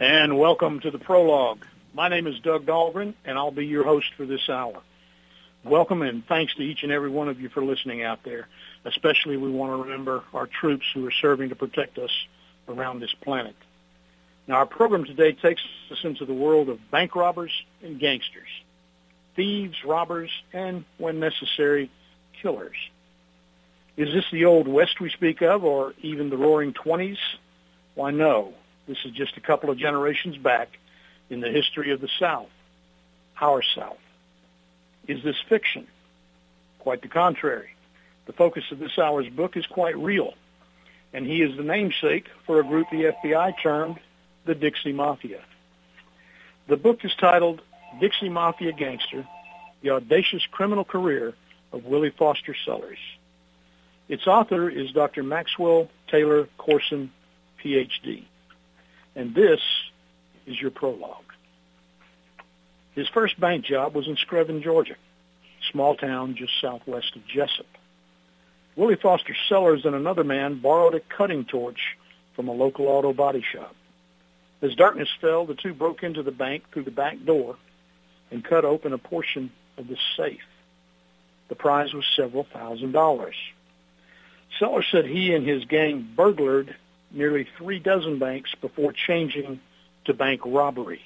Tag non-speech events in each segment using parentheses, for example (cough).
and welcome to the prologue. My name is Doug Dahlgren, and I'll be your host for this hour. Welcome and thanks to each and every one of you for listening out there. Especially we want to remember our troops who are serving to protect us around this planet. Now our program today takes us into the world of bank robbers and gangsters, thieves, robbers, and when necessary, killers. Is this the old West we speak of or even the roaring 20s? Why no. This is just a couple of generations back in the history of the South, our South. Is this fiction? Quite the contrary. The focus of this hour's book is quite real, and he is the namesake for a group the FBI termed the Dixie Mafia. The book is titled Dixie Mafia Gangster, The Audacious Criminal Career of Willie Foster Sellers. Its author is Dr. Maxwell Taylor Courson, Ph.D. And this is your prologue. His first bank job was in Screven, Georgia, small town just southwest of Jesup. Willie Foster Sellers and another man borrowed a cutting torch from a local auto body shop. As darkness fell, the two broke into the bank through the back door and cut open a portion of the safe. The prize was several thousand dollars. Sellers said he and his gang burglared nearly three dozen banks before changing to bank robbery.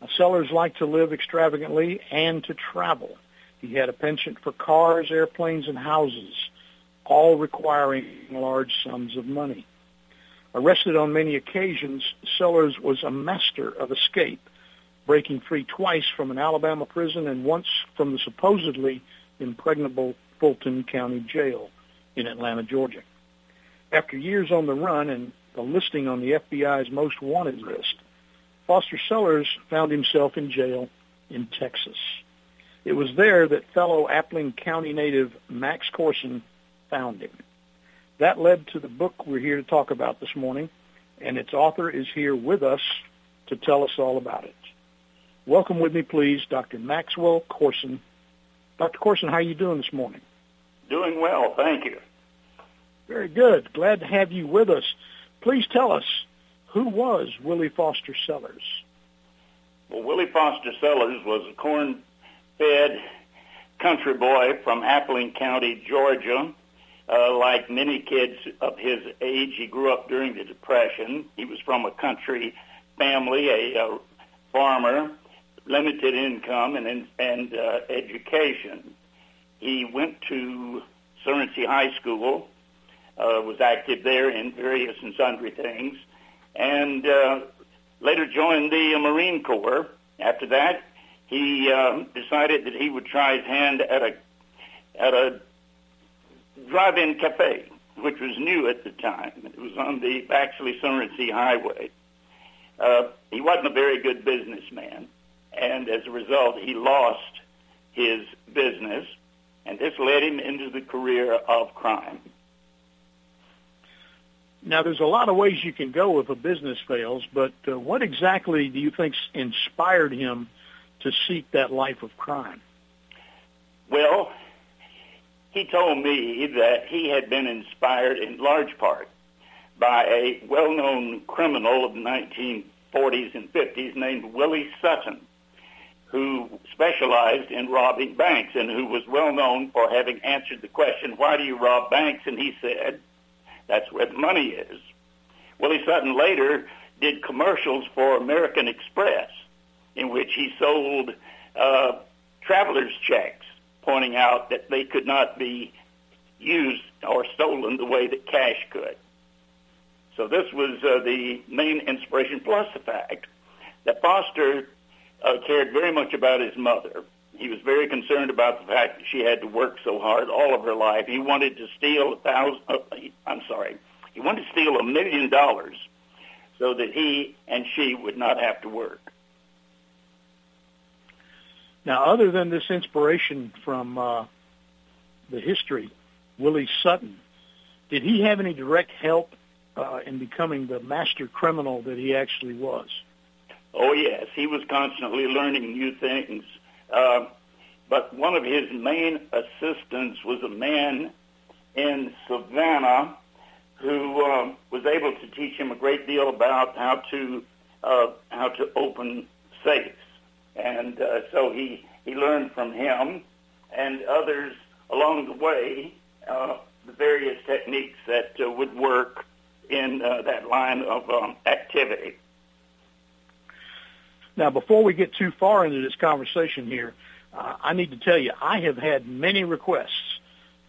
Now, Sellers liked to live extravagantly and to travel. He had a penchant for cars, airplanes, and houses, all requiring large sums of money. Arrested on many occasions, Sellers was a master of escape, breaking free twice from an Alabama prison and once from the supposedly impregnable Fulton County Jail in Atlanta, Georgia. After years on the run and the listing on the FBI's most wanted list, Foster Sellers found himself in jail in Texas. It was there that fellow Appling County native Max Courson found him. That led to the book we're here to talk about this morning, and its author is here with us to tell us all about it. Welcome with me, please, Dr. Maxwell Courson. Dr. Courson, how are you doing this morning? Doing well, thank you. Very good. Glad to have you with us. Please tell us, who was Willie Foster Sellers? Well, Willie Foster Sellers was a corn-fed country boy from Appling County, Georgia. Uh, like many kids of his age, he grew up during the Depression. He was from a country family, a, a farmer, limited income and, and uh, education. He went to Surrency High School, uh, was active there in various and sundry things, and uh, later joined the Marine Corps. After that, he uh, decided that he would try his hand at a at a drive-in cafe, which was new at the time. It was on the actually Surrency Highway. Uh, he wasn't a very good businessman, and as a result, he lost his business, and this led him into the career of crime. Now, there's a lot of ways you can go if a business fails, but uh, what exactly do you think inspired him to seek that life of crime? Well, he told me that he had been inspired in large part by a well-known criminal of the 1940s and 50s named Willie Sutton, who specialized in robbing banks and who was well known for having answered the question, why do you rob banks? And he said, that's where the money is. Willie Sutton later did commercials for American Express in which he sold uh, traveler's checks, pointing out that they could not be used or stolen the way that cash could. So this was uh, the main inspiration, plus the fact that Foster uh, cared very much about his mother. He was very concerned about the fact that she had to work so hard all of her life. He wanted to steal a thousand. Uh, I'm sorry. He wanted to steal a million dollars so that he and she would not have to work. Now, other than this inspiration from uh, the history, Willie Sutton, did he have any direct help uh, in becoming the master criminal that he actually was? Oh yes, he was constantly learning new things. Uh, but one of his main assistants was a man in Savannah who uh, was able to teach him a great deal about how to uh, how to open safes. And uh, so he, he learned from him and others along the way uh, the various techniques that uh, would work in uh, that line of um, activity. Now, before we get too far into this conversation here, uh, I need to tell you, I have had many requests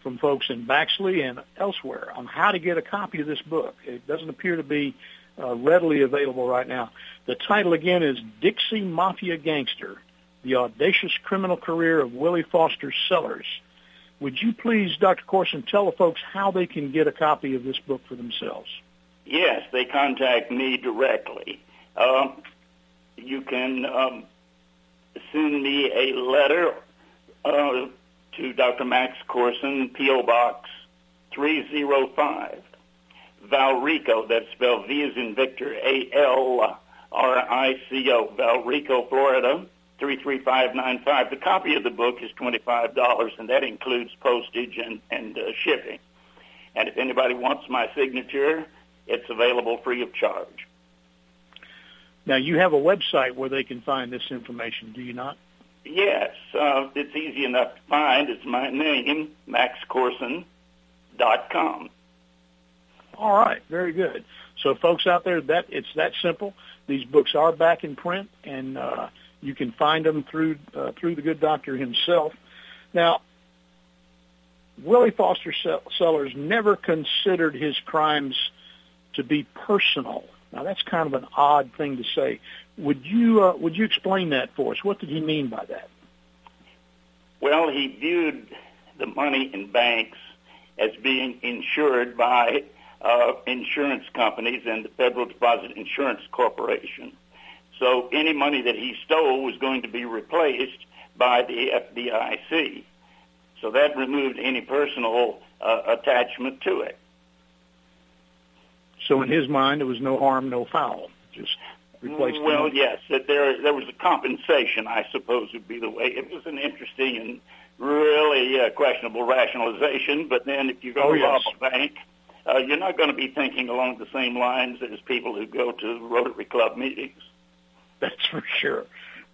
from folks in Baxley and elsewhere on how to get a copy of this book. It doesn't appear to be uh, readily available right now. The title again is Dixie Mafia Gangster, The Audacious Criminal Career of Willie Foster Sellers. Would you please, Dr. Courson, tell the folks how they can get a copy of this book for themselves? Yes, they contact me directly. Um, you can um, send me a letter uh, to Dr. Max Courson, P.O. Box 305, Valrico, that's spelled V as in Victor, A-L-R-I-C-O, Valrico, Florida, 33595. The copy of the book is $25, and that includes postage and, and uh, shipping. And if anybody wants my signature, it's available free of charge. Now, you have a website where they can find this information, do you not? Yes, uh, it's easy enough to find. It's my name, maxcourson.com. All right, very good. So, folks out there, that it's that simple. These books are back in print, and uh, you can find them through uh, through the good doctor himself. Now, Willie Foster Sellers never considered his crimes to be personal. Now, that's kind of an odd thing to say. Would you uh, would you explain that for us? What did he mean by that? Well, he viewed the money in banks as being insured by uh, insurance companies and the Federal Deposit Insurance Corporation. So any money that he stole was going to be replaced by the FDIC. So that removed any personal uh, attachment to it. So in his mind, it was no harm, no foul. Just replace. Well, yes, that there there was a compensation, I suppose would be the way. It was an interesting and really uh, questionable rationalization. But then, if you go oh, to yes. rob a bank, uh, you're not going to be thinking along the same lines as people who go to Rotary Club meetings. That's for sure.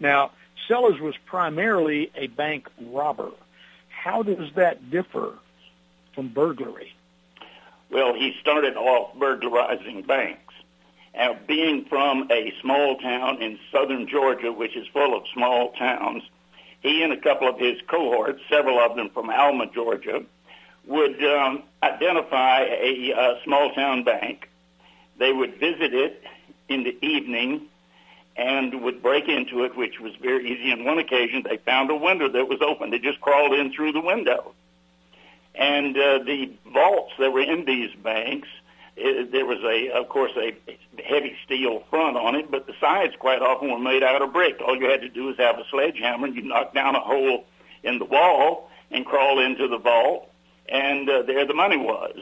Now, Sellers was primarily a bank robber. How does that differ from burglary? Well, he started off burglarizing banks. Uh, being from a small town in southern Georgia, which is full of small towns, he and a couple of his cohorts, several of them from Alma, Georgia, would um, identify a, a small town bank. They would visit it in the evening and would break into it, which was very easy. On one occasion, they found a window that was open. They just crawled in through the window. And uh, the vaults that were in these banks it, there was a, of course, a heavy steel front on it, but the sides quite often were made out of brick. All you had to do was have a sledgehammer, and you knock down a hole in the wall and crawl into the vault, and uh, there the money was.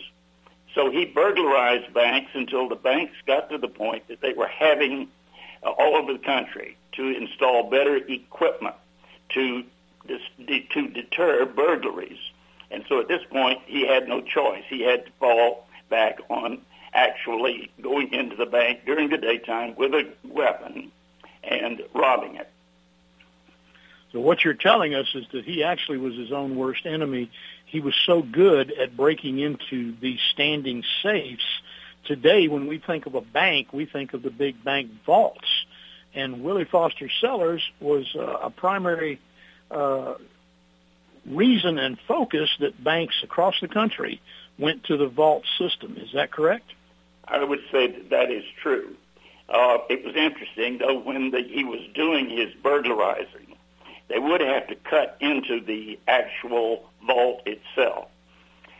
So he burglarized banks until the banks got to the point that they were having uh, all over the country to install better equipment to to deter burglaries. And so at this point, he had no choice. He had to fall back on actually going into the bank during the daytime with a weapon and robbing it. So what you're telling us is that he actually was his own worst enemy. He was so good at breaking into these standing safes. Today, when we think of a bank, we think of the big bank vaults. And Willie Foster Sellers was uh, a primary uh, reason and focus that banks across the country went to the vault system. Is that correct? I would say that that is true. Uh, it was interesting, though, when the, he was doing his burglarizing, they would have to cut into the actual vault itself.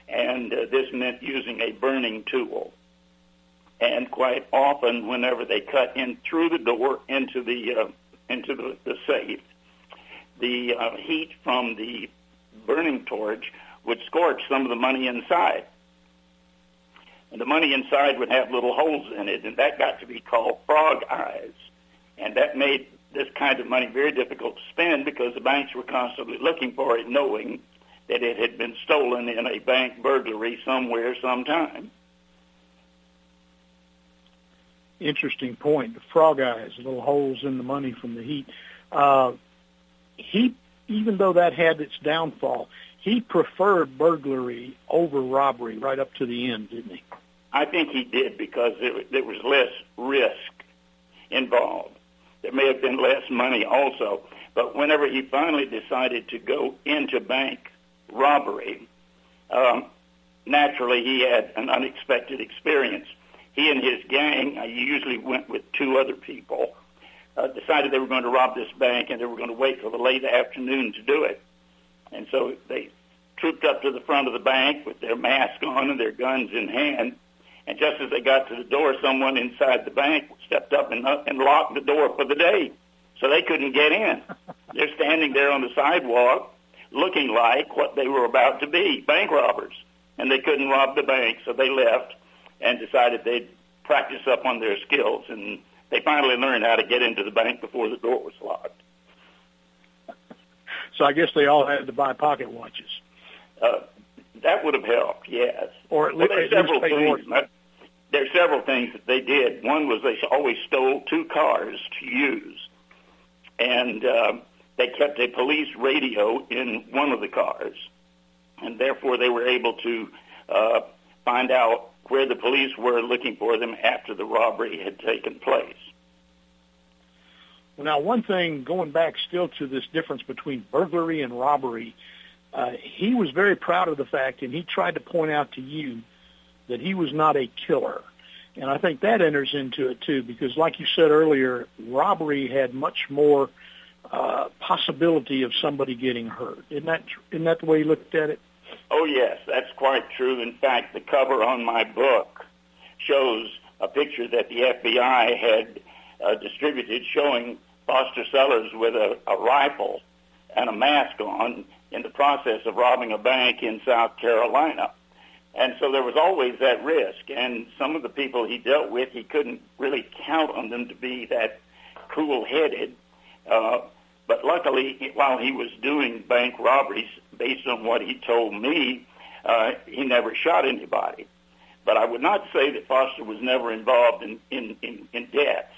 And uh, this meant using a burning tool. And quite often, whenever they cut in through the door into the uh, into the, the safe, the uh, heat from the burning torch would scorch some of the money inside. And the money inside would have little holes in it, and that got to be called frog eyes. And that made this kind of money very difficult to spend because the banks were constantly looking for it, knowing that it had been stolen in a bank burglary somewhere, sometime. interesting point. The frog eyes, little holes in the money from the heat. Uh, he, even though that had its downfall, he preferred burglary over robbery right up to the end, didn't he? I think he did because there, was less risk involved. There may have been less money also, but whenever he finally decided to go into bank robbery, um, naturally he had an unexpected experience. He and his gang, I usually went with two other people, uh, decided they were going to rob this bank and they were going to wait till the late afternoon to do it. And so they trooped up to the front of the bank with their mask on and their guns in hand. And just as they got to the door, someone inside the bank stepped up and, uh, and locked the door for the day. So they couldn't get in. They're standing there on the sidewalk looking like what they were about to be, bank robbers. And they couldn't rob the bank, so they left and decided they'd practice up on their skills. And they finally learned how to get into the bank before the door was locked. So I guess they all had to buy pocket watches. Uh, that would have helped, yes. Or at, well, there's several things. There's several things that they did. One was they always stole two cars to use, and uh, they kept a police radio in one of the cars, and therefore they were able to uh, find out where the police were looking for them after the robbery had taken place. Now, one thing, going back still to this difference between burglary and robbery, uh, he was very proud of the fact, and he tried to point out to you that he was not a killer. And I think that enters into it too, because like you said earlier, robbery had much more uh, possibility of somebody getting hurt. Isn't that isn't that the way you looked at it? Oh yes, that's quite true. In fact, the cover on my book shows a picture that the FBI had uh, distributed showing Foster Sellers with a, a rifle and a mask on in the process of robbing a bank in South Carolina. And so there was always that risk. And some of the people he dealt with, he couldn't really count on them to be that cool-headed. Uh, but luckily, while he was doing bank robberies, based on what he told me, uh, he never shot anybody. But I would not say that Foster was never involved in, in, in, in deaths,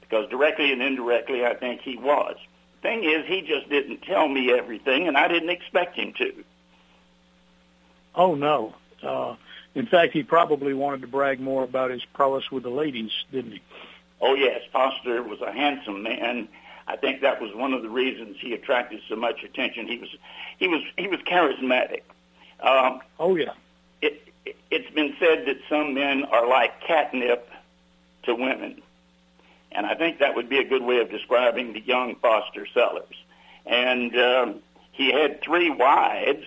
because directly and indirectly, I think he was. Thing is, he just didn't tell me everything, and I didn't expect him to. Oh no! Uh, in fact, he probably wanted to brag more about his prowess with the ladies, didn't he? Oh yes, Foster was a handsome man. I think that was one of the reasons he attracted so much attention. He was he was he was charismatic. Um, oh yeah. It, it it's been said that some men are like catnip to women. And I think that would be a good way of describing the young Foster Sellers. And um, he had three wives,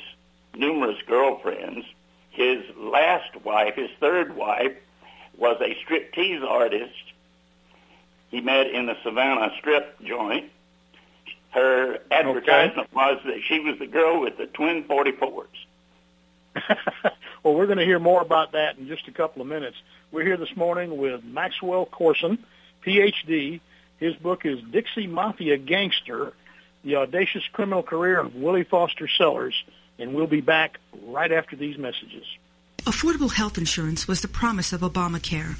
numerous girlfriends. His last wife, his third wife, was a striptease artist. He met in the Savannah strip joint. Her advertisement okay. was that she was the girl with the twin 44s. (laughs) well, we're going to hear more about that in just a couple of minutes. We're here this morning with Maxwell Courson. Ph.D. His book is Dixie Mafia Gangster, The Audacious Criminal Career of Willie Foster Sellers, and we'll be back right after these messages. Affordable health insurance was the promise of Obamacare,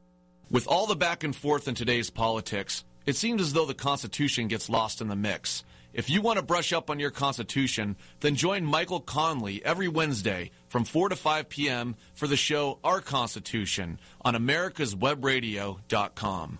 With all the back and forth in today's politics, it seems as though the Constitution gets lost in the mix. If you want to brush up on your Constitution, then join Michael Conley every Wednesday from 4 to 5 p.m. for the show Our Constitution on americaswebradio.com.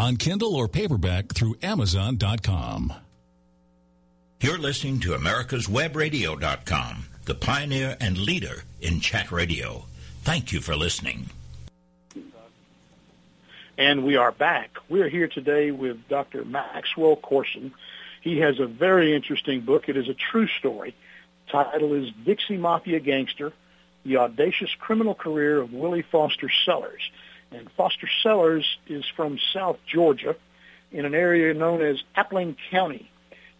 on Kindle or paperback through Amazon.com. You're listening to America's America'sWebRadio.com, the pioneer and leader in chat radio. Thank you for listening. And we are back. We're here today with Dr. Maxwell Courson. He has a very interesting book. It is a true story. title is Dixie Mafia Gangster, The Audacious Criminal Career of Willie Foster Sellers. And Foster Sellers is from South Georgia in an area known as Appling County.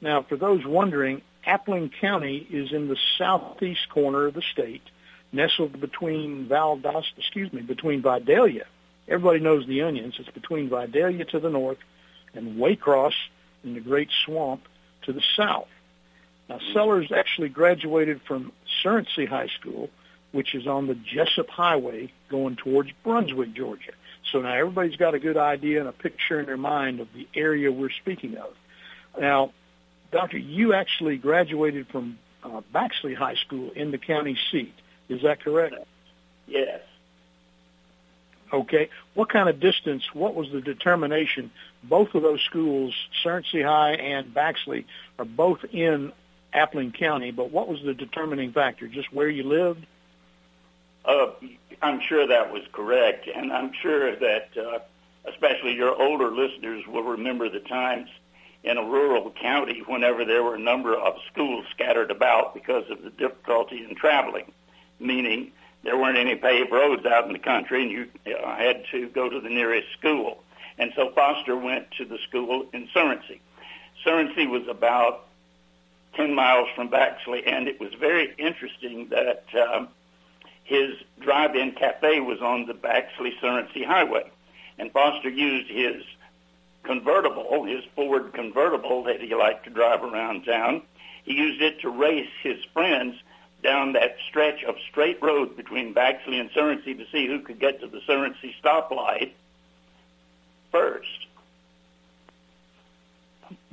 Now, for those wondering, Appling County is in the southeast corner of the state, nestled between Valdosta, excuse me, between Vidalia. Everybody knows the onions. It's between Vidalia to the north and Waycross in the Great Swamp to the south. Now, Sellers actually graduated from Surrency High School which is on the Jesup Highway going towards Brunswick, Georgia. So now everybody's got a good idea and a picture in their mind of the area we're speaking of. Now, Doctor, you actually graduated from uh, Baxley High School in the county seat. Is that correct? Yes. Okay. What kind of distance, what was the determination? Both of those schools, Surrency High and Baxley, are both in Appling County, but what was the determining factor? Just where you lived? Uh, I'm sure that was correct, and I'm sure that uh, especially your older listeners will remember the times in a rural county whenever there were a number of schools scattered about because of the difficulty in traveling, meaning there weren't any paved roads out in the country and you uh, had to go to the nearest school. And so Foster went to the school in Surrency. Surrency was about 10 miles from Baxley, and it was very interesting that um, his drive-in cafe was on the Baxley Surrency Highway, and Foster used his convertible, his Ford convertible that he liked to drive around town. He used it to race his friends down that stretch of straight road between Baxley and Surrency to see who could get to the Surrency stoplight first.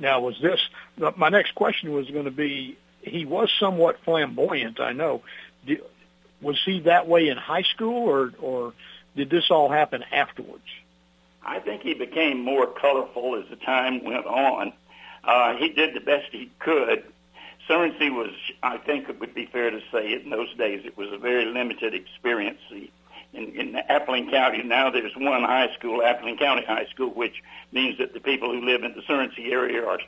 Now, was this my next question was going to be? He was somewhat flamboyant, I know was he that way in high school, or or did this all happen afterwards? I think he became more colorful as the time went on. Uh, he did the best he could. Surrency was, I think it would be fair to say, in those days it was a very limited experience. In, in Appling County, now there's one high school, Appling County High School, which means that the people who live in the Surrency area are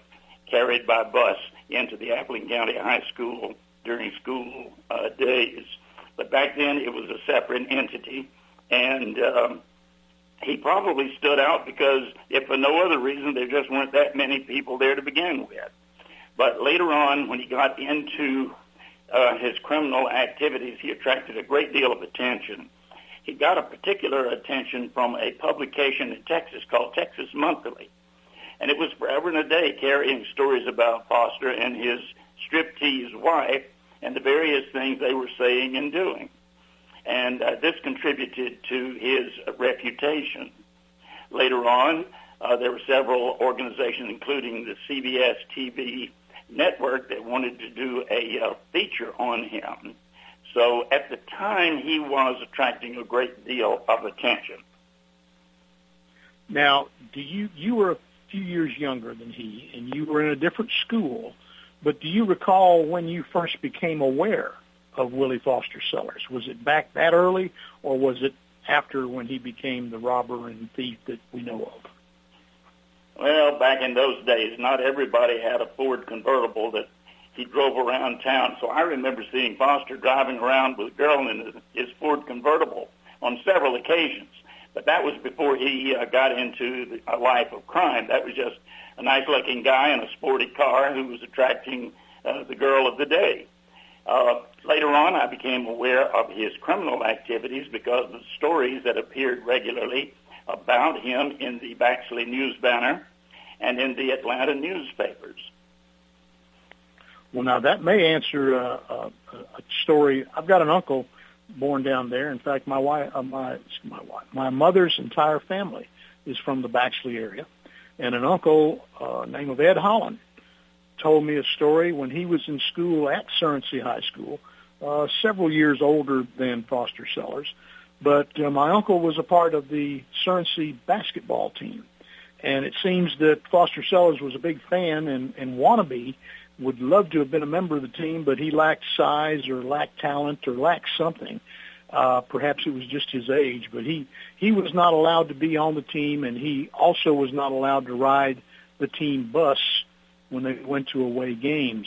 carried by bus into the Appling County High School during school uh, days. But back then it was a separate entity, and um, he probably stood out because, if for no other reason, there just weren't that many people there to begin with. But later on, when he got into uh, his criminal activities, he attracted a great deal of attention. He got a particular attention from a publication in Texas called Texas Monthly. And it was forever and a day carrying stories about Foster and his striptease wife and the various things they were saying and doing. And uh, this contributed to his reputation. Later on, uh, there were several organizations, including the CBS TV network, that wanted to do a uh, feature on him. So at the time, he was attracting a great deal of attention. Now, do you you were a few years younger than he, and you were in a different school. But do you recall when you first became aware of Willie Foster Sellers? Was it back that early, or was it after when he became the robber and thief that we know of? Well, back in those days, not everybody had a Ford convertible that he drove around town. So I remember seeing Foster driving around with a girl in his Ford convertible on several occasions. But that was before he uh, got into a life of crime. That was just a nice-looking guy in a sporty car who was attracting uh, the girl of the day. Uh, later on, I became aware of his criminal activities because of the stories that appeared regularly about him in the Baxley News Banner and in the Atlanta newspapers. Well, now that may answer uh, a, a story. I've got an uncle born down there. In fact, my wife, uh, my my wife, my mother's entire family is from the Baxley area, and an uncle uh, named Ed Holland told me a story when he was in school at Surrency High School, uh, several years older than Foster Sellers. But uh, my uncle was a part of the Surrency basketball team. And it seems that Foster Sellers was a big fan and, and wannabe would love to have been a member of the team, but he lacked size or lacked talent or lacked something. Perhaps it was just his age, but he, he was not allowed to be on the team and he also was not allowed to ride the team bus when they went to away games.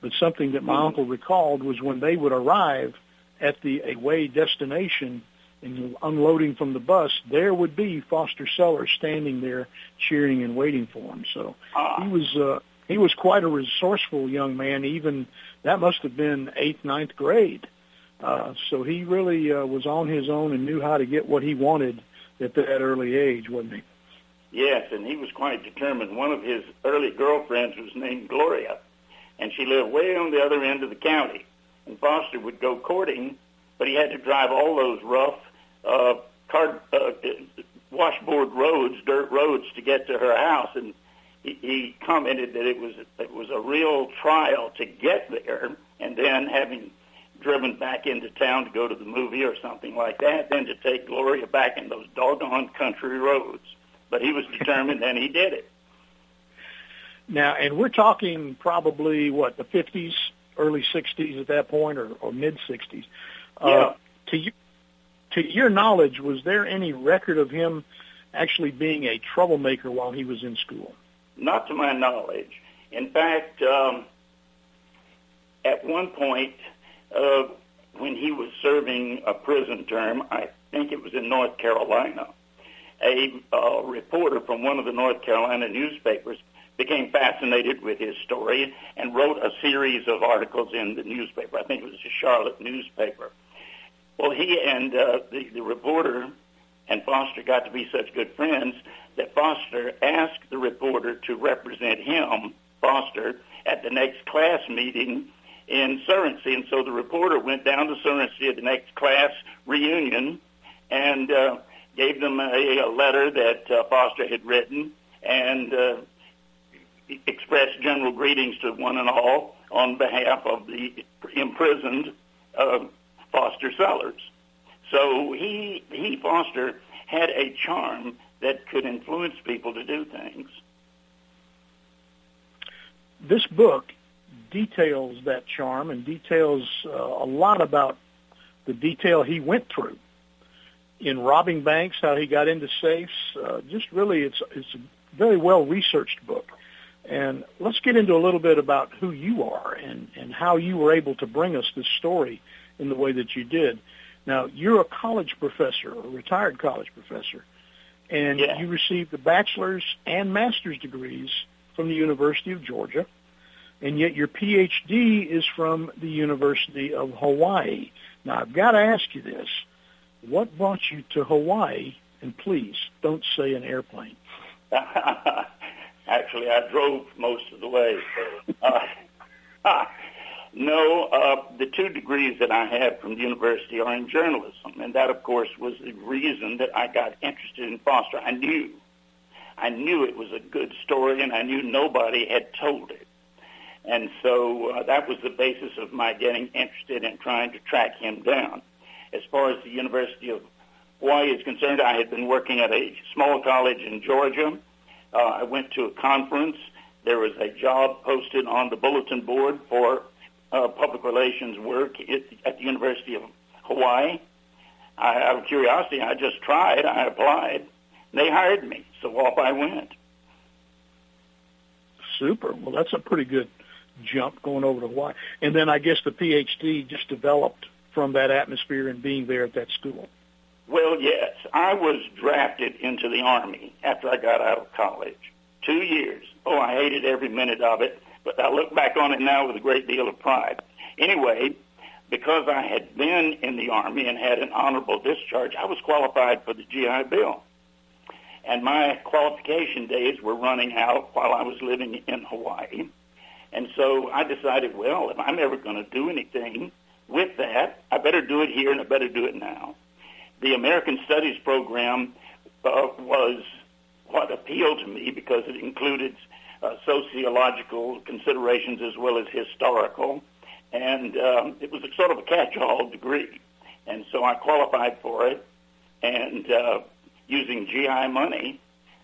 But something that my mm-hmm. uncle recalled was when they would arrive at the away destination and unloading from the bus, there would be Foster Sellers standing there cheering and waiting for him. So uh, he was uh, he was quite a resourceful young man. Even that must have been eighth, ninth grade. Uh, so he really uh, was on his own and knew how to get what he wanted at that early age, wasn't he? Yes, and he was quite determined. One of his early girlfriends was named Gloria, and she lived way on the other end of the county. And Foster would go courting, but he had to drive all those rough uh, card, uh, washboard roads, dirt roads, to get to her house. And he, he commented that it was it was a real trial to get there, and then having driven back into town to go to the movie or something like that, then to take Gloria back in those doggone country roads but he was determined and he did it. Now, and we're talking probably what the 50s, early 60s at that point, or, or mid 60s. Uh, yeah. Uh, to you, to your knowledge, was there any record of him actually being a troublemaker while he was in school? Not to my knowledge. In fact, um, at one point, uh, when he was serving a prison term, I think it was in North Carolina, a uh, reporter from one of the North Carolina newspapers became fascinated with his story and wrote a series of articles in the newspaper. I think it was the Charlotte newspaper. Well, he and uh, the, the reporter and Foster got to be such good friends that Foster asked the reporter to represent him, Foster, at the next class meeting in Surrency. And so the reporter went down to Surrency at the next class reunion and uh, gave them a, a letter that uh, Foster had written and uh, expressed general greetings to one and all on behalf of the imprisoned uh, Foster Sellers. So he, he, Foster, had a charm that could influence people to do things. This book details that charm and details uh, a lot about the detail he went through in robbing banks, how he got into safes. Uh, just really, it's it's a very well researched book. And let's get into a little bit about who you are and and how you were able to bring us this story in the way that you did. Now, you're a college professor, a retired college professor, and yeah. you received a bachelor's and master's degrees from the University of Georgia, and yet your PhD is from the University of Hawaii. Now, I've got to ask you this what brought you to Hawaii? And please don't say an airplane. (laughs) Actually, I drove most of the way. uh, (laughs) no, uh, the two degrees that I have from the university are in journalism, and that, of course, was the reason that I got interested in Foster. I knew, I knew it was a good story, and I knew nobody had told it. And so uh, that was the basis of my getting interested in trying to track him down as far as the University of Hawaii is concerned, I had been working at a small college in Georgia. Uh, I went to a conference. There was a job posted on the bulletin board for uh, public relations work at, at the University of Hawaii. I, out of curiosity, I just tried. I applied. They hired me, so off I went. Super. Well, that's a pretty good jump going over to Hawaii. And then I guess the PhD just developed from that atmosphere and being there at that school? Well, yes. I was drafted into the Army after I got out of college. Two years. Oh, I hated every minute of it, but I look back on it now with a great deal of pride. Anyway, because I had been in the Army and had an honorable discharge, I was qualified for the GI Bill. and my qualification days were running out while I was living in Hawaii. And so I decided, well, if I'm ever going to do anything with that, I better do it here and I better do it now. The American Studies program uh, was what appealed to me because it included uh, sociological considerations as well as historical, and um, it was a sort of a catch-all degree. And so I qualified for it, and uh, using GI money,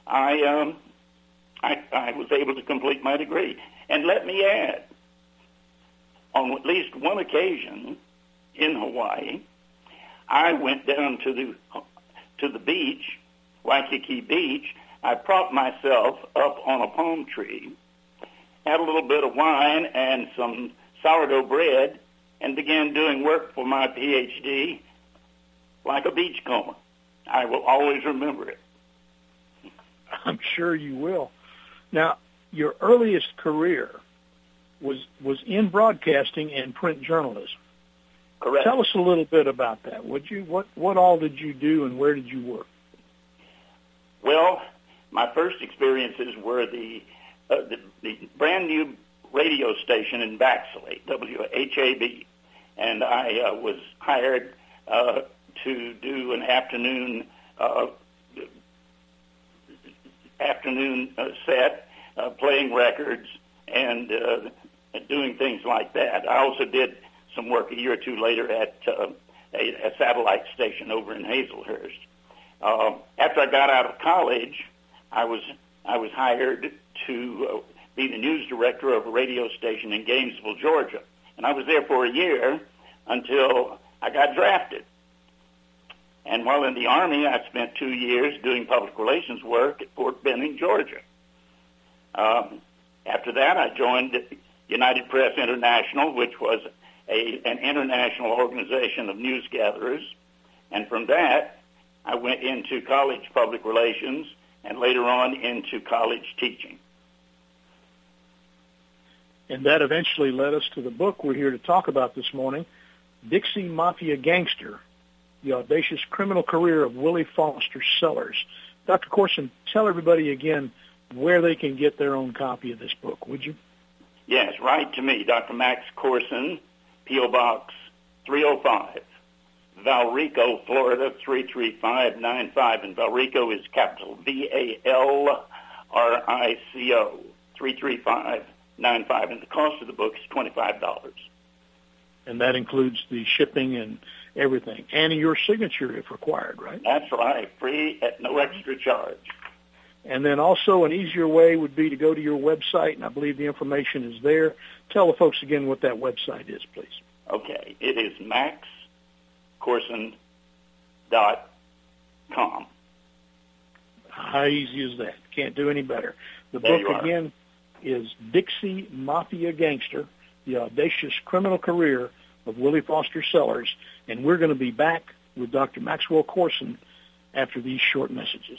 I, um, I I was able to complete my degree. And let me add, on at least one occasion in Hawaii, I went down to the to the beach, Waikiki Beach. I propped myself up on a palm tree, had a little bit of wine and some sourdough bread, and began doing work for my PhD like a beachcomber. I will always remember it. I'm sure you will. Now, your earliest career was was in broadcasting and print journalism. Correct. Tell us a little bit about that, would you? What what all did you do and where did you work? Well, my first experiences were the uh, the, the brand new radio station in Baxley, WHAB, and I uh, was hired uh, to do an afternoon uh, afternoon uh, set, uh, playing records and uh, doing things like that. I also did some work a year or two later at uh, a, a satellite station over in Hazlehurst. Uh, after I got out of college, I was I was hired to uh, be the news director of a radio station in Gainesville, Georgia, and I was there for a year until I got drafted. And while in the Army, I spent two years doing public relations work at Fort Benning, Georgia. Um, after that, I joined United Press International, which was a, an international organization of news gatherers. And from that, I went into college public relations and later on into college teaching. And that eventually led us to the book we're here to talk about this morning, Dixie Mafia Gangster, The Audacious Criminal Career of Willie Foster Sellers. Dr. Courson, tell everybody again where they can get their own copy of this book, would you? Yes, write to me, Dr. Max Courson, P.O. Box 305, Valrico, Florida 33595. And Valrico is capital V-A-L-R-I-C-O 33595. And the cost of the book is $25. And that includes the shipping and everything, and your signature if required, right? That's right, free at no extra charge. And then also an easier way would be to go to your website, and I believe the information is there. Tell the folks again what that website is, please. Okay, it is maxcourson.com. How easy is that? Can't do any better. The There book again is Dixie Mafia Gangster: The Audacious Criminal Career of Willie Foster Sellers, and we're going to be back with Dr. Maxwell Courson after these short messages.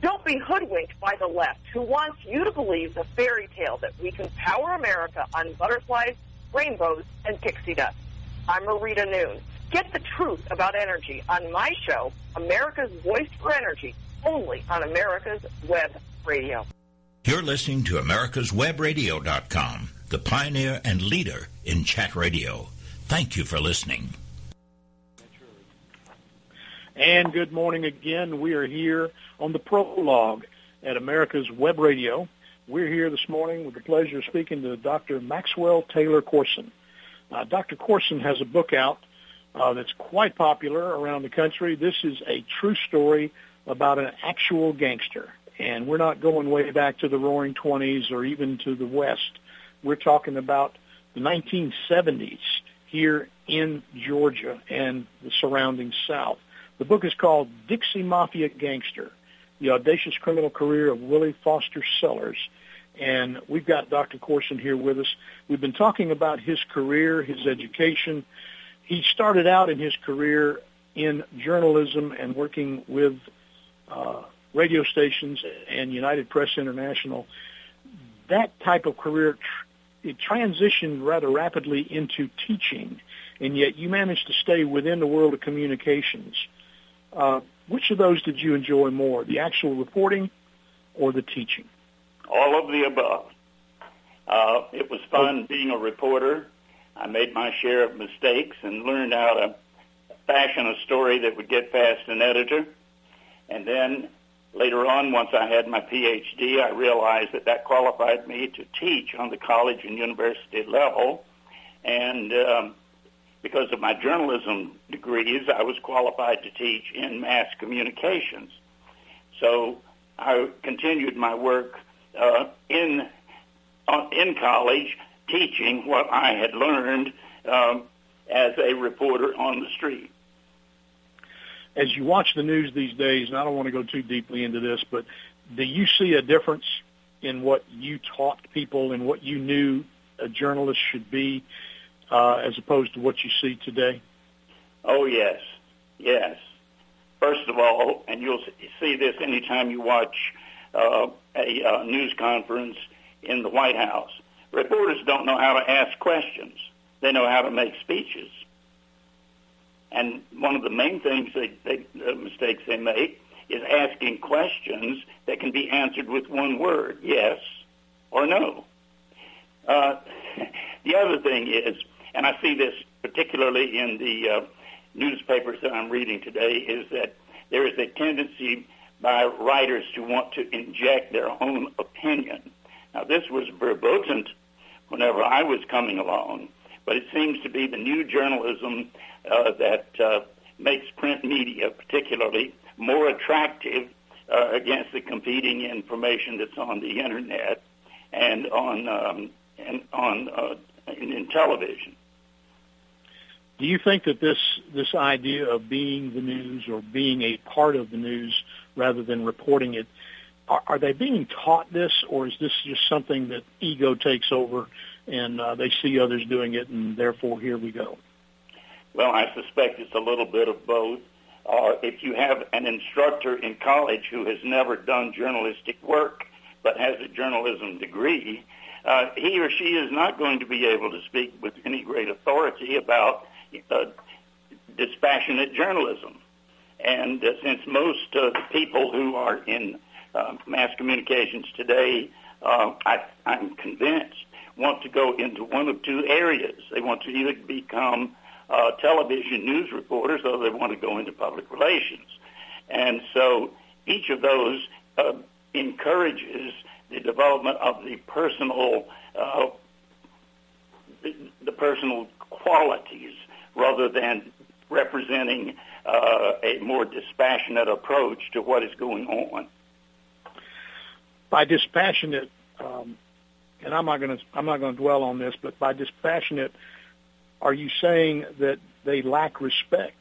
Don't be hoodwinked by the left who wants you to believe the fairy tale that we can power America on butterflies, rainbows, and pixie dust. I'm Marita Noon. Get the truth about energy on my show, America's Voice for Energy, only on America's Web Radio. You're listening to americaswebradio.com, the pioneer and leader in chat radio. Thank you for listening. And good morning again. We are here on the prologue at America's Web Radio. We're here this morning with the pleasure of speaking to Dr. Maxwell Taylor Courson. Uh, Dr. Courson has a book out uh, that's quite popular around the country. This is a true story about an actual gangster. And we're not going way back to the roaring 20s or even to the West. We're talking about the 1970s here in Georgia and the surrounding South. The book is called Dixie Mafia Gangster, The Audacious Criminal Career of Willie Foster Sellers. And we've got Dr. Courson here with us. We've been talking about his career, his education. He started out in his career in journalism and working with uh, radio stations and United Press International. That type of career, it transitioned rather rapidly into teaching, and yet you managed to stay within the world of communications. Uh, which of those did you enjoy more, the actual reporting or the teaching? All of the above. Uh, it was fun being a reporter. I made my share of mistakes and learned how to fashion a story that would get past an editor. And then later on, once I had my PhD, I realized that that qualified me to teach on the college and university level. And um, because of my journalism degrees, I was qualified to teach in mass communications. So I continued my work uh, in uh, in college, teaching what I had learned um, as a reporter on the street. As you watch the news these days, and I don't want to go too deeply into this, but do you see a difference in what you taught people and what you knew a journalist should be, uh, as opposed to what you see today? Oh yes, yes. First of all, and you'll see this anytime you watch uh, a uh, news conference in the White House. Reporters don't know how to ask questions. They know how to make speeches. And one of the main things they, they uh, mistakes they make is asking questions that can be answered with one word, yes or no. Uh, (laughs) the other thing is, and I see this particularly in the uh, newspapers that I'm reading today, is that there is a tendency by writers to want to inject their own opinion. Now, this was verboten whenever I was coming along, but it seems to be the new journalism uh, that uh, makes print media, particularly, more attractive uh, against the competing information that's on the internet and on um, and on uh, in, in television. Do you think that this this idea of being the news or being a part of the news rather than reporting it, are, are they being taught this, or is this just something that ego takes over and uh, they see others doing it, and therefore here we go? Well, I suspect it's a little bit of both. Uh, if you have an instructor in college who has never done journalistic work but has a journalism degree, uh, he or she is not going to be able to speak with any great authority about dispassionate journalism. And uh, since most the people who are in uh, mass communications today, uh, I, I'm convinced, want to go into one of two areas. They want to either become uh, television news reporters or they want to go into public relations. And so each of those uh, encourages the development of the personal, uh, the, the personal qualities rather than representing uh, a more dispassionate approach to what is going on. By dispassionate, um, and I'm not going to I'm not going to dwell on this, but by dispassionate, are you saying that they lack respect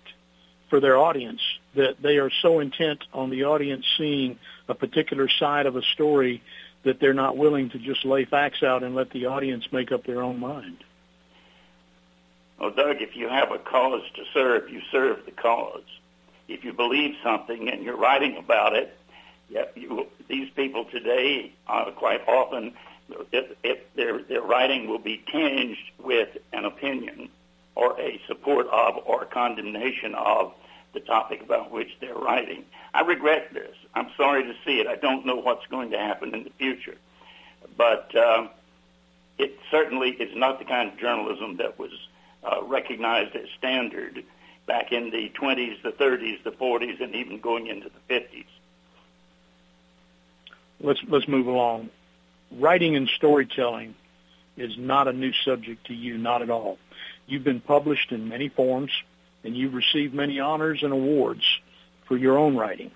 for their audience? That they are so intent on the audience seeing a particular side of a story that they're not willing to just lay facts out and let the audience make up their own mind? Well, Doug, if you have a cause to serve, you serve the cause. If you believe something and you're writing about it, you, these people today uh, quite often, if, if their their writing will be tinged with an opinion or a support of or condemnation of the topic about which they're writing. I regret this. I'm sorry to see it. I don't know what's going to happen in the future. But uh, it certainly is not the kind of journalism that was uh, recognized as standard back in the 20s, the 30s, the 40s, and even going into the 50s. Let's let's move along. Writing and storytelling is not a new subject to you, not at all. You've been published in many forms, and you've received many honors and awards for your own writing.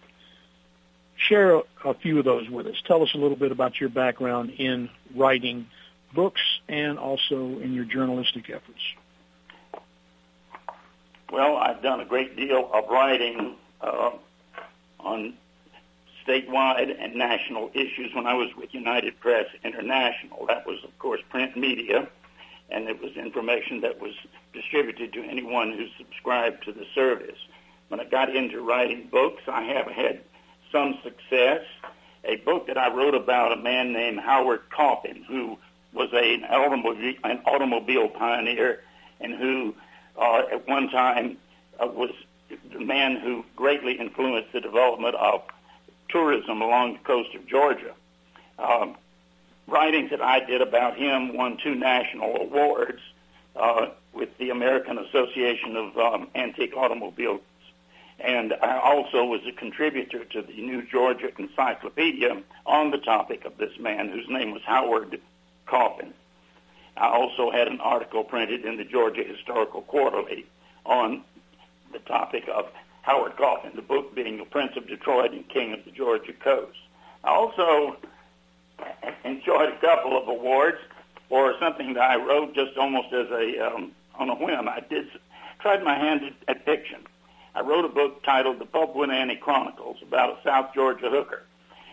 Share a, a few of those with us. Tell us a little bit about your background in writing books and also in your journalistic efforts. Well, I've done a great deal of writing uh, on statewide and national issues when I was with United Press International. That was, of course, print media, and it was information that was distributed to anyone who subscribed to the service. When I got into writing books, I have had some success. A book that I wrote about a man named Howard Coffin, who was a, an, automobile, an automobile pioneer and who uh, at one time uh, was the man who greatly influenced the development of tourism along the coast of Georgia. Um, writings that I did about him won two national awards uh, with the American Association of um, Antique Automobiles. And I also was a contributor to the New Georgia Encyclopedia on the topic of this man whose name was Howard Coffin. I also had an article printed in the Georgia Historical Quarterly on the topic of Howard Coffin, the book being The Prince of Detroit and King of the Georgia Coast. I also enjoyed a couple of awards for something that I wrote just almost as a um, on a whim. I did tried my hand at, at fiction. I wrote a book titled The Annie Chronicles about a South Georgia hooker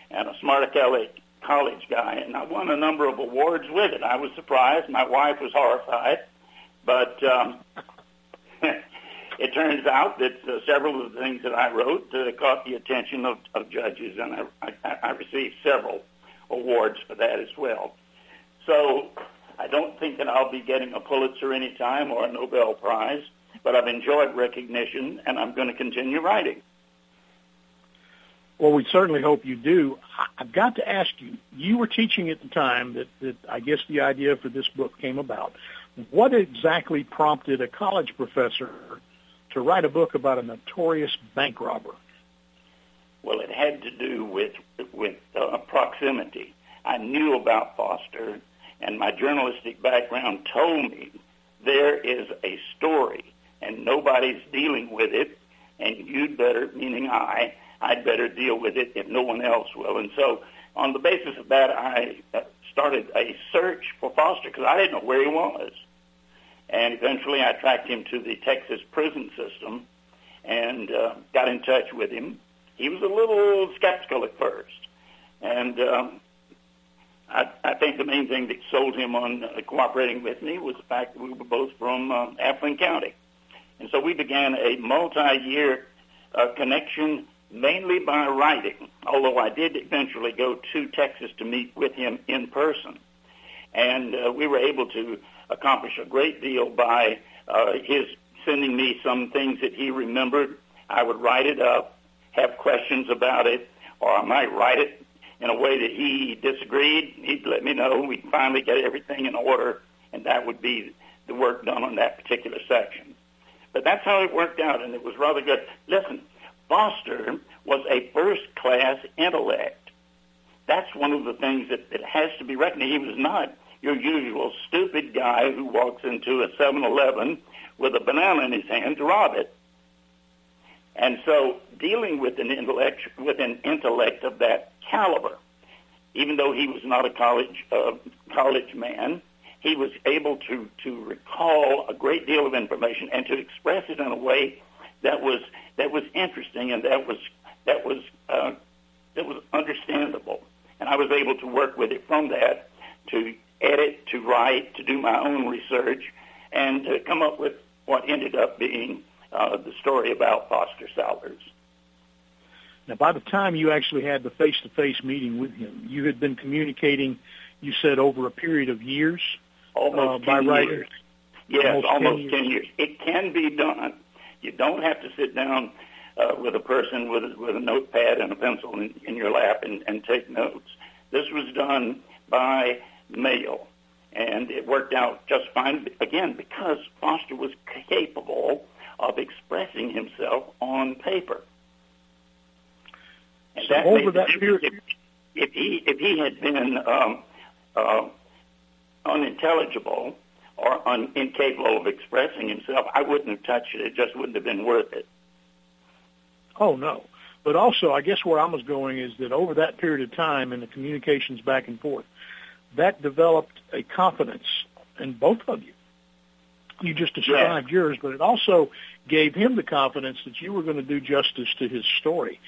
and a smart aleck college guy, and I won a number of awards with it. I was surprised. My wife was horrified, but um, (laughs) it turns out that uh, several of the things that I wrote uh, caught the attention of, of judges, and I, I, I received several awards for that as well. So I don't think that I'll be getting a Pulitzer anytime or a Nobel Prize, but I've enjoyed recognition, and I'm going to continue writing. Well, we certainly hope you do. I've got to ask you, you were teaching at the time that, that I guess the idea for this book came about. What exactly prompted a college professor to write a book about a notorious bank robber? Well, it had to do with with uh, proximity. I knew about Foster, and my journalistic background told me there is a story, and nobody's dealing with it, and you'd better, meaning I, I'd better deal with it if no one else will. And so on the basis of that, I uh, started a search for Foster because I didn't know where he was. And eventually I tracked him to the Texas prison system and uh, got in touch with him. He was a little skeptical at first. And um, I, I think the main thing that sold him on uh, cooperating with me was the fact that we were both from uh, County. And so we began a multi-year uh, connection mainly by writing, although I did eventually go to Texas to meet with him in person. And uh, we were able to accomplish a great deal by uh, his sending me some things that he remembered. I would write it up, have questions about it, or I might write it in a way that he disagreed. He'd let me know. We'd finally get everything in order, and that would be the work done on that particular section. But that's how it worked out, and it was rather good. Listen, Foster was a first-class intellect. That's one of the things that, that has to be reckoned. He was not your usual stupid guy who walks into a 7-Eleven with a banana in his hand to rob it. And so dealing with an intellect, with an intellect of that caliber, even though he was not a college, uh, college man, he was able to, to recall a great deal of information and to express it in a way that was that was interesting and that was that was uh, that was understandable. And I was able to work with it from that to edit, to write, to do my own research, and to come up with what ended up being uh, the story about Foster Sellers. Now, by the time you actually had the face-to-face meeting with him, you had been communicating, you said, over a period of years Almost uh, by writing. Years. Yes, almost, almost 10 years. 10 years. It can be done. You don't have to sit down uh, with a person with a, with a notepad and a pencil in, in your lap and, and take notes. This was done by mail, and it worked out just fine. Again, because Foster was capable of expressing himself on paper. And So that over that period- if, if he if he had been um, uh, unintelligible or un, incapable of expressing himself, I wouldn't have touched it. It just wouldn't have been worth it. Oh no. But also, I guess where I was going is that over that period of time and the communications back and forth, that developed a confidence in both of you. You just described yours, but it also gave him the confidence that you were going to do justice to his story.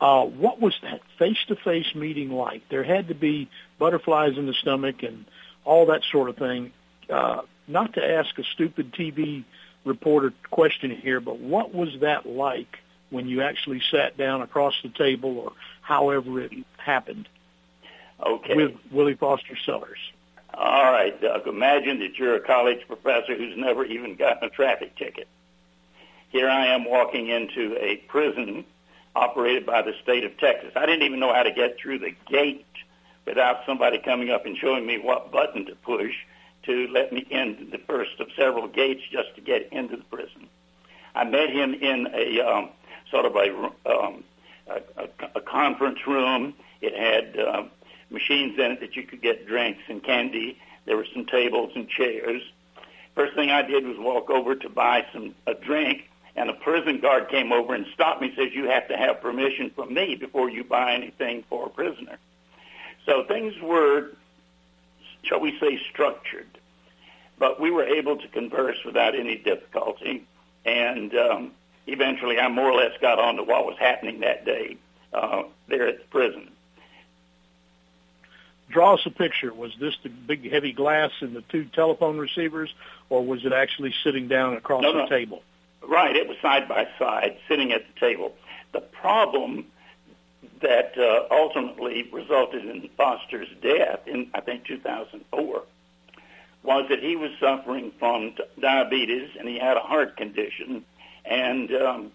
Uh, what was that face-to-face meeting like? There had to be butterflies in the stomach and all that sort of thing. Uh, not to ask a stupid TV reporter question here, but what was that like when you actually sat down across the table or however it happened Okay. with Willie Foster Sellers? All right, Doug. Imagine that you're a college professor who's never even gotten a traffic ticket. Here I am walking into a prison operated by the state of Texas. I didn't even know how to get through the gate without somebody coming up and showing me what button to push to let me in the first of several gates just to get into the prison. I met him in a um, sort of a, um, a, a, a conference room. It had uh, machines in it that you could get drinks and candy. There were some tables and chairs. First thing I did was walk over to buy some a drink, and a prison guard came over and stopped me. Says you have to have permission from me before you buy anything for a prisoner. So things were, shall we say, structured, but we were able to converse without any difficulty. And um, eventually, I more or less got on to what was happening that day uh, there at the prison. Draw us a picture. Was this the big heavy glass and the two telephone receivers, or was it actually sitting down across No, the table? Right, it was side by side, sitting at the table. The problem that uh, ultimately resulted in Foster's death in, I think, 2004 was that he was suffering from diabetes and he had a heart condition. And um,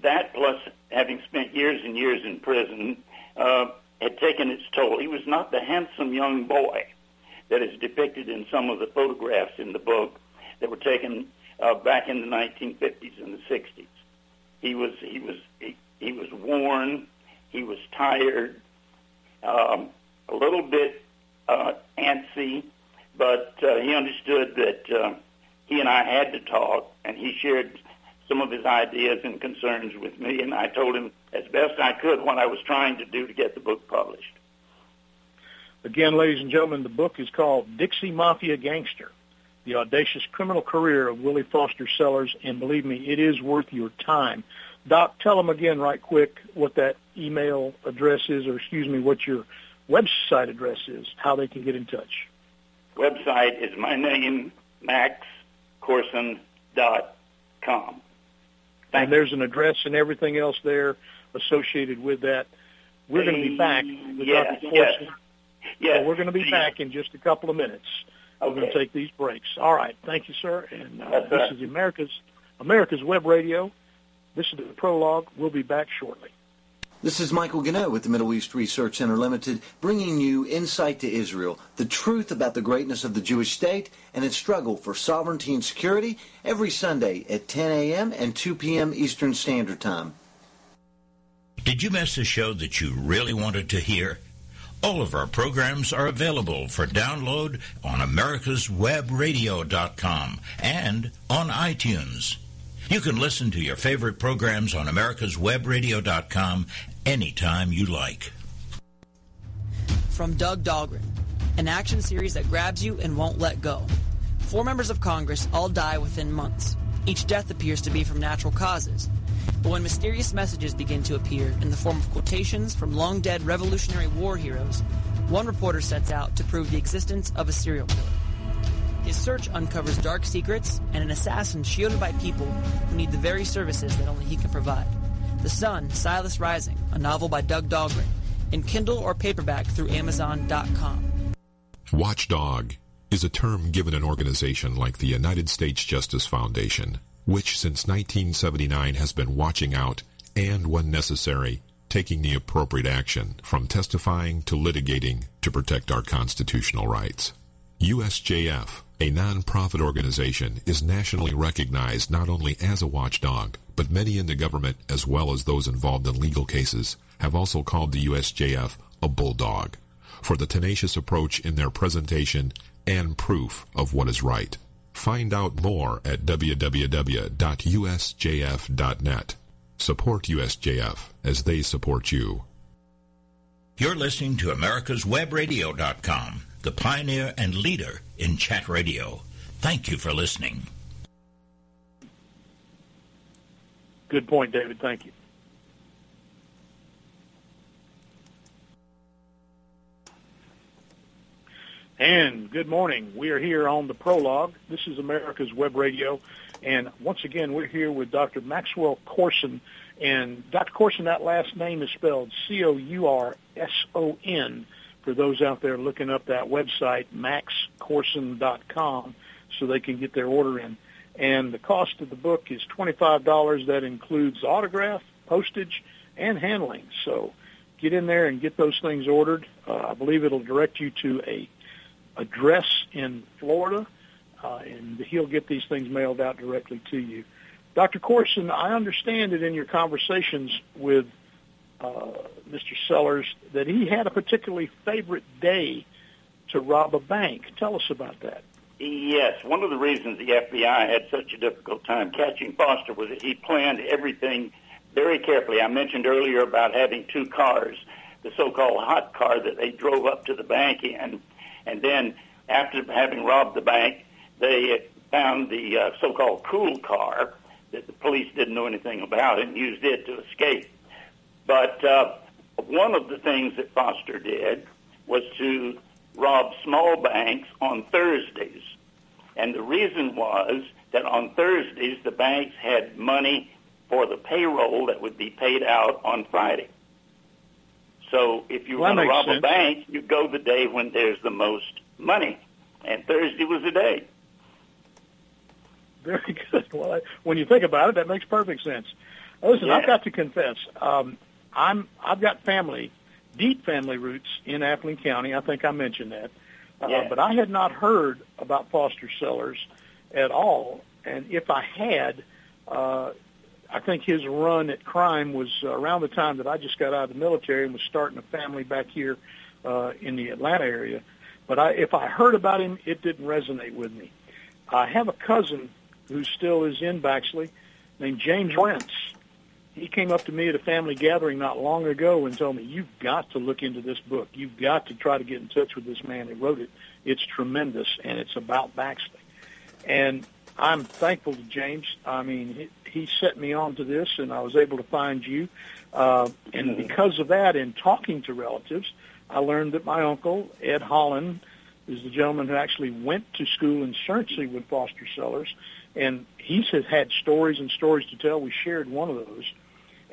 that, plus having spent years and years in prison, uh, had taken its toll. He was not the handsome young boy that is depicted in some of the photographs in the book that were taken uh, back in the 1950s and the 60s. He was he was he, he was worn, he was tired, um, a little bit uh, antsy, but uh, he understood that uh, he and I had to talk, and he shared some of his ideas and concerns with me, and I told him as best I could what I was trying to do to get the book published. Again, ladies and gentlemen, the book is called Dixie Mafia Gangster, The Audacious Criminal Career of Willie Foster Sellers, and believe me, it is worth your time. Doc, tell them again right quick what that email address is, or excuse me, what your website address is, how they can get in touch. Website is my name, maxcourson.com. And there's an address and everything else there associated with that. We're going to be back with Yes, Dr. yes. Courson. Yes. So we're going to be back in just a couple of minutes. We're going to take these breaks. All right. Thank you, sir. And uh, this right. is America's America's Web Radio. This is the prologue. We'll be back shortly. This is Michael Gannett with the Middle East Research Center Limited, bringing you insight to Israel, the truth about the greatness of the Jewish state and its struggle for sovereignty and security every Sunday at 10 a.m. and 2 p.m. Eastern Standard Time. Did you miss a show that you really wanted to hear? All of our programs are available for download on americaswebradio.com and on iTunes. You can listen to your favorite programs on americaswebradio.com anytime you like. From Doug Dahlgren, an action series that grabs you and won't let go. Four members of Congress all die within months. Each death appears to be from natural causes. But when mysterious messages begin to appear in the form of quotations from long dead Revolutionary War heroes, one reporter sets out to prove the existence of a serial killer. His search uncovers dark secrets and an assassin shielded by people who need the very services that only he can provide. The Sun, Silas Rising, a novel by Doug Dahlgren, in Kindle or paperback through Amazon.com. Watchdog is a term given an organization like the United States Justice Foundation, which since 1979 has been watching out and, when necessary, taking the appropriate action from testifying to litigating to protect our constitutional rights. USJF, a nonprofit organization, is nationally recognized not only as a watchdog, but many in the government, as well as those involved in legal cases, have also called the USJF a bulldog for the tenacious approach in their presentation and proof of what is right. Find out more at www.usjf.net. Support USJF as they support you. You're listening to America'sWebRadio.com, the pioneer and leader in chat radio. Thank you for listening. Good point, David. Thank you. And good morning. We are here on the prologue. This is America's Web Radio. And once again, we're here with Dr. Maxwell Courson. And Dr. Courson, that last name is spelled C-O-U-R-S-O-N for those out there looking up that website, maxcourson.com, so they can get their order in. And the cost of the book is $25. That includes autograph, postage, and handling. So get in there and get those things ordered. Uh, I believe it'll direct you to a address in Florida, uh, and he'll get these things mailed out directly to you. Dr. Courson, I understand that in your conversations with Mr. Sellers that he had a particularly favorite day to rob a bank. Tell us about that. Yes, one of the reasons the FBI had such a difficult time catching Foster was that he planned everything very carefully. I mentioned earlier about having two cars, the so-called hot car that they drove up to the bank in, and then after having robbed the bank, they found the uh, so-called cool car that the police didn't know anything about and used it to escape. But uh, one of the things that Foster did was to rob small banks on Thursdays. And the reason was that on Thursdays, the banks had money for the payroll that would be paid out on Friday. So if you well, want to rob sense. a bank, you go the day when there's the most money. And Thursday was the day. Very (laughs) good. Well, I, when you think about it, that makes perfect sense. Listen, Yeah. I've got to confess, um, I'm I've got family, deep family roots in Appling County. I think I mentioned that, uh, but I had not heard about Foster Sellers at all. And if I had, uh, I think his run at crime was around the time that I just got out of the military and was starting a family back here uh, in the Atlanta area. But I, if I heard about him, it didn't resonate with me. I have a cousin who still is in Baxley named James Rents. He came up to me at a family gathering not long ago and told me, you've got to look into this book. You've got to try to get in touch with this man who wrote it. It's tremendous, and it's about Baxley. And I'm thankful to James. I mean, he, he set me on to this, and I was able to find you. Uh, and because of that, in talking to relatives, I learned that my uncle, Ed Holland, is the gentleman who actually went to school in Searcy with Foster Sellers, and he's has had stories and stories to tell. We shared one of those.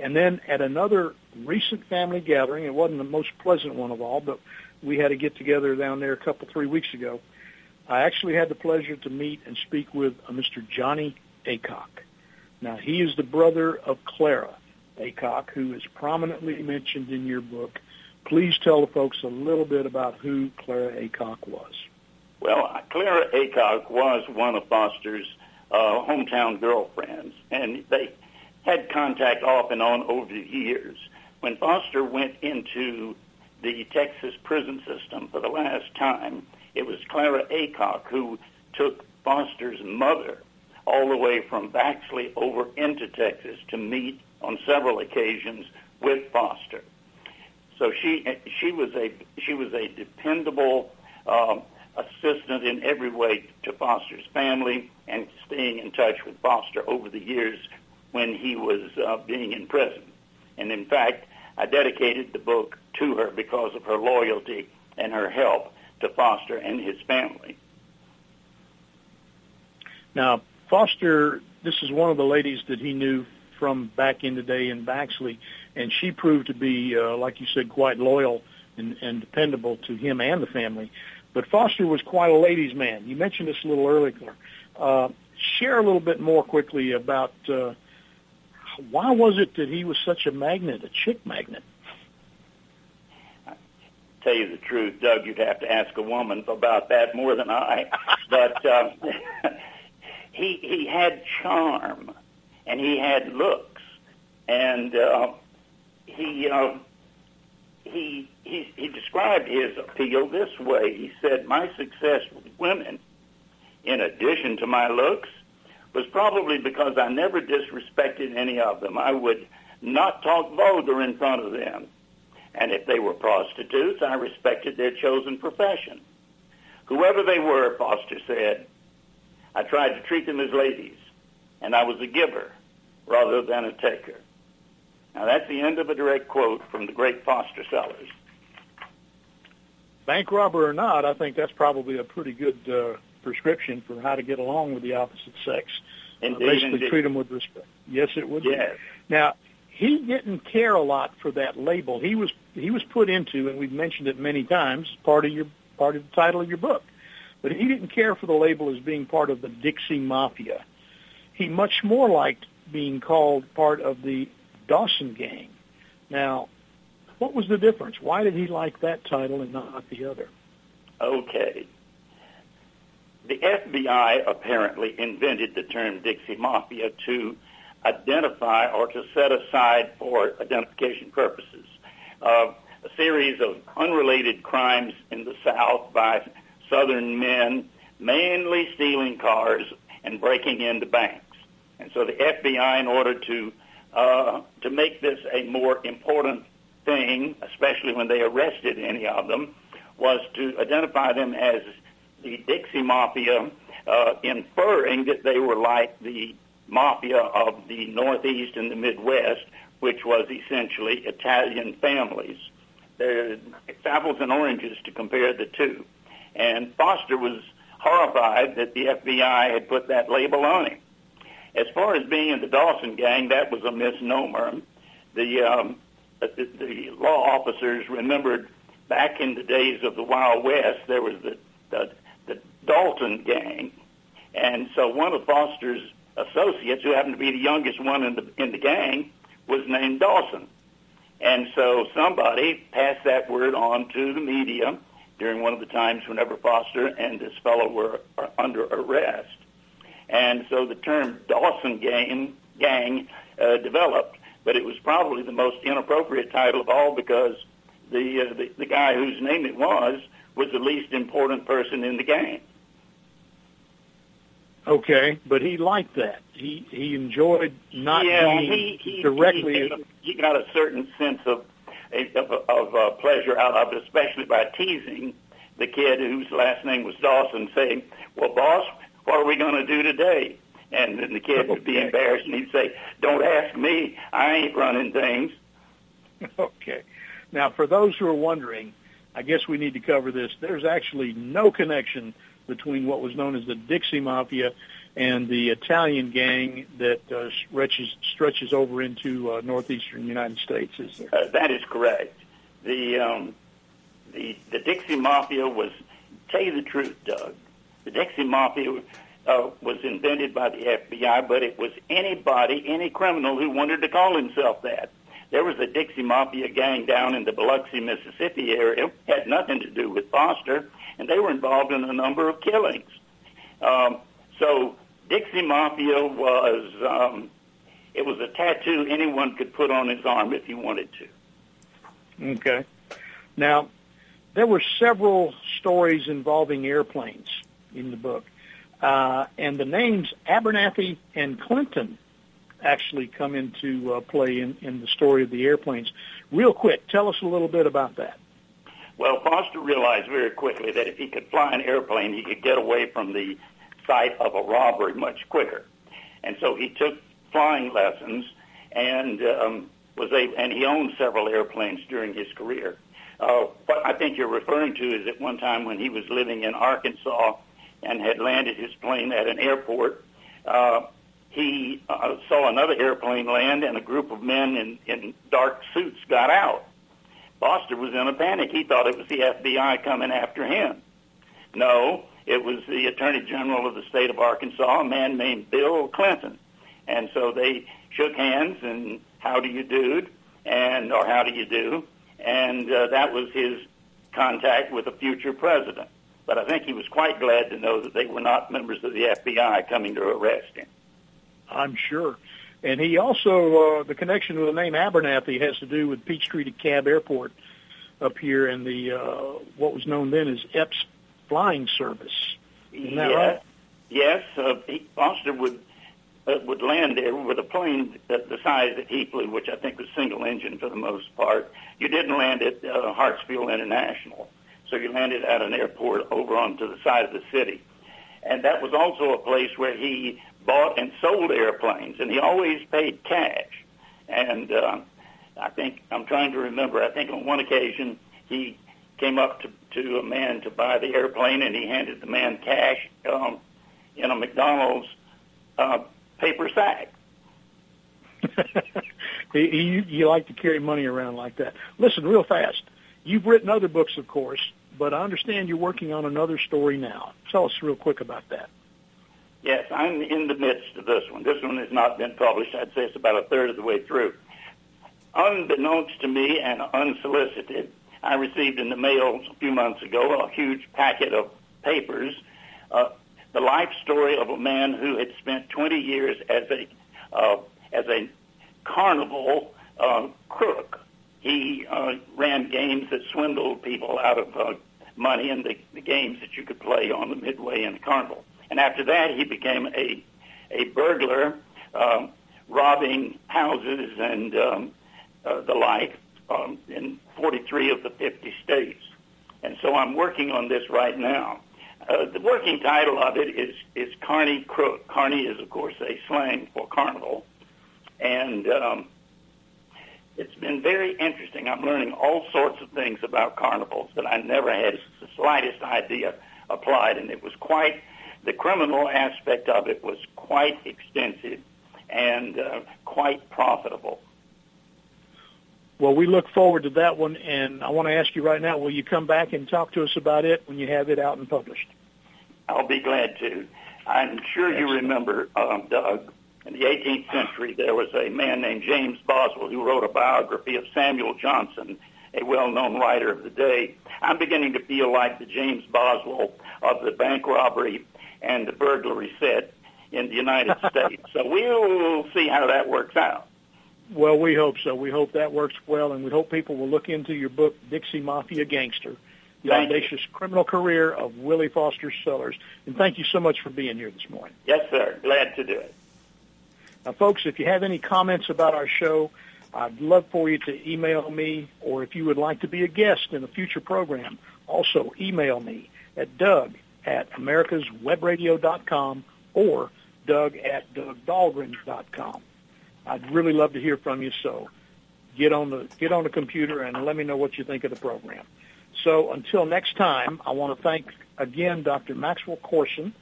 And then at another recent family gathering, it wasn't the most pleasant one of all, but we had a get together down there a couple, three weeks ago. I actually had the pleasure to meet and speak with a Mr. Johnny Aycock. Now, he is the brother of Clara Aycock, who is prominently mentioned in your book. Please tell the folks a little bit about who Clara Aycock was. Well, Clara Aycock was one of Foster's uh, hometown girlfriends, and they had contact off and on over the years. When Foster went into the Texas prison system for the last time, it was Clara Aycock who took Foster's mother all the way from Baxley over into Texas to meet on several occasions with Foster. So she she was a she was a dependable um, assistant in every way to Foster's family and staying in touch with Foster over the years when he was uh, being in prison. And in fact, I dedicated the book to her because of her loyalty and her help to Foster and his family. Now, Foster, this is one of the ladies that he knew from back in the day in Baxley, and she proved to be, uh, like you said, quite loyal and, and dependable to him and the family. But Foster was quite a ladies' man. You mentioned this a little earlier. Uh, share a little bit more quickly about uh, why was it that he was such a magnet, a chick magnet? Tell you the truth, Doug, you'd have to ask a woman about that more than I. (laughs) But uh, (laughs) he he had charm, and he had looks, and uh, he. Uh, he, he he described his appeal this way. He said, "My success with women, in addition to my looks, was probably because I never disrespected any of them. I would not talk vulgar in front of them, and if they were prostitutes, I respected their chosen profession. Whoever they were, Foster said, I tried to treat them as ladies, and I was a giver rather than a taker." Now, that's the end of a direct quote from the great Foster Sellers. Bank robber or not, I think that's probably a pretty good uh, prescription for how to get along with the opposite sex. And uh, basically, indeed. treat them with respect. Yes, it would. Yes. Be. Now, he didn't care a lot for that label. He was he was put into, and we've mentioned it many times, part of your part of the title of your book. But he didn't care for the label as being part of the Dixie Mafia. He much more liked being called part of the Dawson Gang. Now, what was the difference? Why did he like that title and not the other? Okay. The FBI apparently invented the term Dixie Mafia to identify or to set aside for identification purposes uh, a series of unrelated crimes in the South by Southern men, mainly stealing cars and breaking into banks. And so the FBI, in order to uh, to make this a more important thing, especially when they arrested any of them, was to identify them as the Dixie Mafia, uh, inferring that they were like the mafia of the Northeast and the Midwest, which was essentially Italian families. There's apples and oranges to compare the two. And Foster was horrified that the FBI had put that label on him. As far as being in the Dawson gang, that was a misnomer. The, um, the, the law officers remembered back in the days of the Wild West, there was the, the Dalton gang. And so one of Foster's associates, who happened to be the youngest one in the, in the gang, was named Dawson. And so somebody passed that word on to the media during one of the times whenever Foster and this fellow were under arrest. And so the term Dawson Gang, gang uh, developed, but it was probably the most inappropriate title of all because the, uh, the the guy whose name it was was the least important person in the gang. Okay, but he liked that. He he enjoyed not yeah, being he, he, directly. He, he got a certain sense of of, of uh, pleasure out of it, especially by teasing the kid whose last name was Dawson, saying, "Well, boss, what are we going to do today?" And then the kid would be embarrassed, and he'd say, "Don't ask me. I ain't running things." (laughs) Okay. Now, for those who are wondering, I guess we need to cover this. There's actually no connection between what was known as the Dixie Mafia and the Italian gang that uh, stretches stretches over into uh, northeastern United States. Is there? Uh, that is correct. The um, the the Dixie Mafia was, tell you the truth, Doug. The Dixie Mafia uh, was invented by the FBI, but it was anybody, any criminal who wanted to call himself that. There was a Dixie Mafia gang down in the Biloxi, Mississippi area. Had nothing to do with Foster, and they were involved in a number of killings. Um, so Dixie Mafia was um, it was a tattoo anyone could put on his arm if he wanted to. Okay. Now, there were several stories involving airplanes in the book, uh, and the names Abernathy and Clinton actually come into uh, play in, in the story of the airplanes. Real quick, tell us a little bit about that. Well, Foster realized very quickly that if he could fly an airplane, he could get away from the site of a robbery much quicker. And so he took flying lessons and um, was able, and he owned several airplanes during his career. Uh, what I think you're referring to is at one time when he was living in Arkansas and had landed his plane at an airport, uh, he uh, saw another airplane land and a group of men in, in dark suits got out. Foster was in a panic. He thought it was the FBI coming after him. No, it was the Attorney General of the state of Arkansas, a man named Bill Clinton. And so they shook hands and how do you do, and or how do you do, and uh, that was his contact with a future president. But I think he was quite glad to know that they were not members of the FBI coming to arrest him. I'm sure. And he also, uh, the connection with the name Abernathy has to do with Peachtree DeKalb Airport up here in the, uh, what was known then as Epps Flying Service. Isn't that yeah. right? Yes, uh, he, Foster would uh, would land there with a plane the, the size that he flew, which I think was single engine for the most part. You didn't land at uh, Hartsfield International, so you landed at an airport over onto the side of the city, and that was also a place where he bought and sold airplanes, and he always paid cash. And uh, I think I'm trying to remember. I think on one occasion he came up to to a man to buy the airplane, and he handed the man cash um, in a McDonald's uh, paper sack. (laughs) you, you like to carry money around like that. Listen, real fast. You've written other books, of course, but I understand you're working on another story now. Tell us real quick about that. Yes, I'm in the midst of this one. This one has not been published. I'd say it's about a third of the way through. Unbeknownst to me and unsolicited, I received in the mail a few months ago a huge packet of papers uh, the life story of a man who had spent 20 years as a uh, as a carnival uh, crook. He uh, ran games that swindled people out of uh, money in the, the games that you could play on the midway in the carnival. And after that, he became a a burglar, uh, robbing houses and um, uh, the like um, in 43 of the 50 states. And so I'm working on this right now. Uh, the working title of it is is Carney Crook. Carney is, of course, a slang for carnival, and um, it's been very interesting. I'm learning all sorts of things about carnivals that I never had the slightest idea applied, and it was quite the criminal aspect of it was quite extensive and uh, quite profitable. Well, we look forward to that one, and I want to ask you right now, will you come back and talk to us about it when you have it out and published? I'll be glad to. I'm sure you remember, um, Doug, in the 18th century, there was a man named James Boswell who wrote a biography of Samuel Johnson, a well-known writer of the day. I'm beginning to feel like the James Boswell of the bank robbery and the burglary set in the United (laughs) States. So we'll see how that works out. Well, we hope so. We hope that works well, and we hope people will look into your book, Dixie Mafia Gangster, The Thank Audacious Criminal Career of Willie Foster Sellers. And thank you so much for being here this morning. Yes, sir. Glad to do it. Now, folks, if you have any comments about our show, I'd love for you to email me, or if you would like to be a guest in a future program, also email me at doug at americaswebradio.com or doug at dougdahlgren.com. I'd really love to hear from you. So get on the get on the computer and let me know what you think of the program. So until next time, I want to thank again Dr. Maxwell Courson.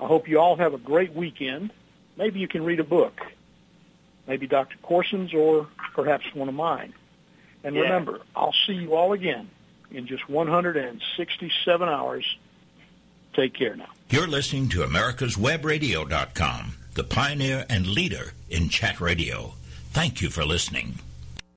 I hope you all have a great weekend. Maybe you can read a book, maybe Dr. Courson's or perhaps one of mine. And Yeah. remember, I'll see you all again in just 167 hours. Take care now. You're listening to America'sWebRadio.com, the pioneer and leader in chat radio. Thank you for listening.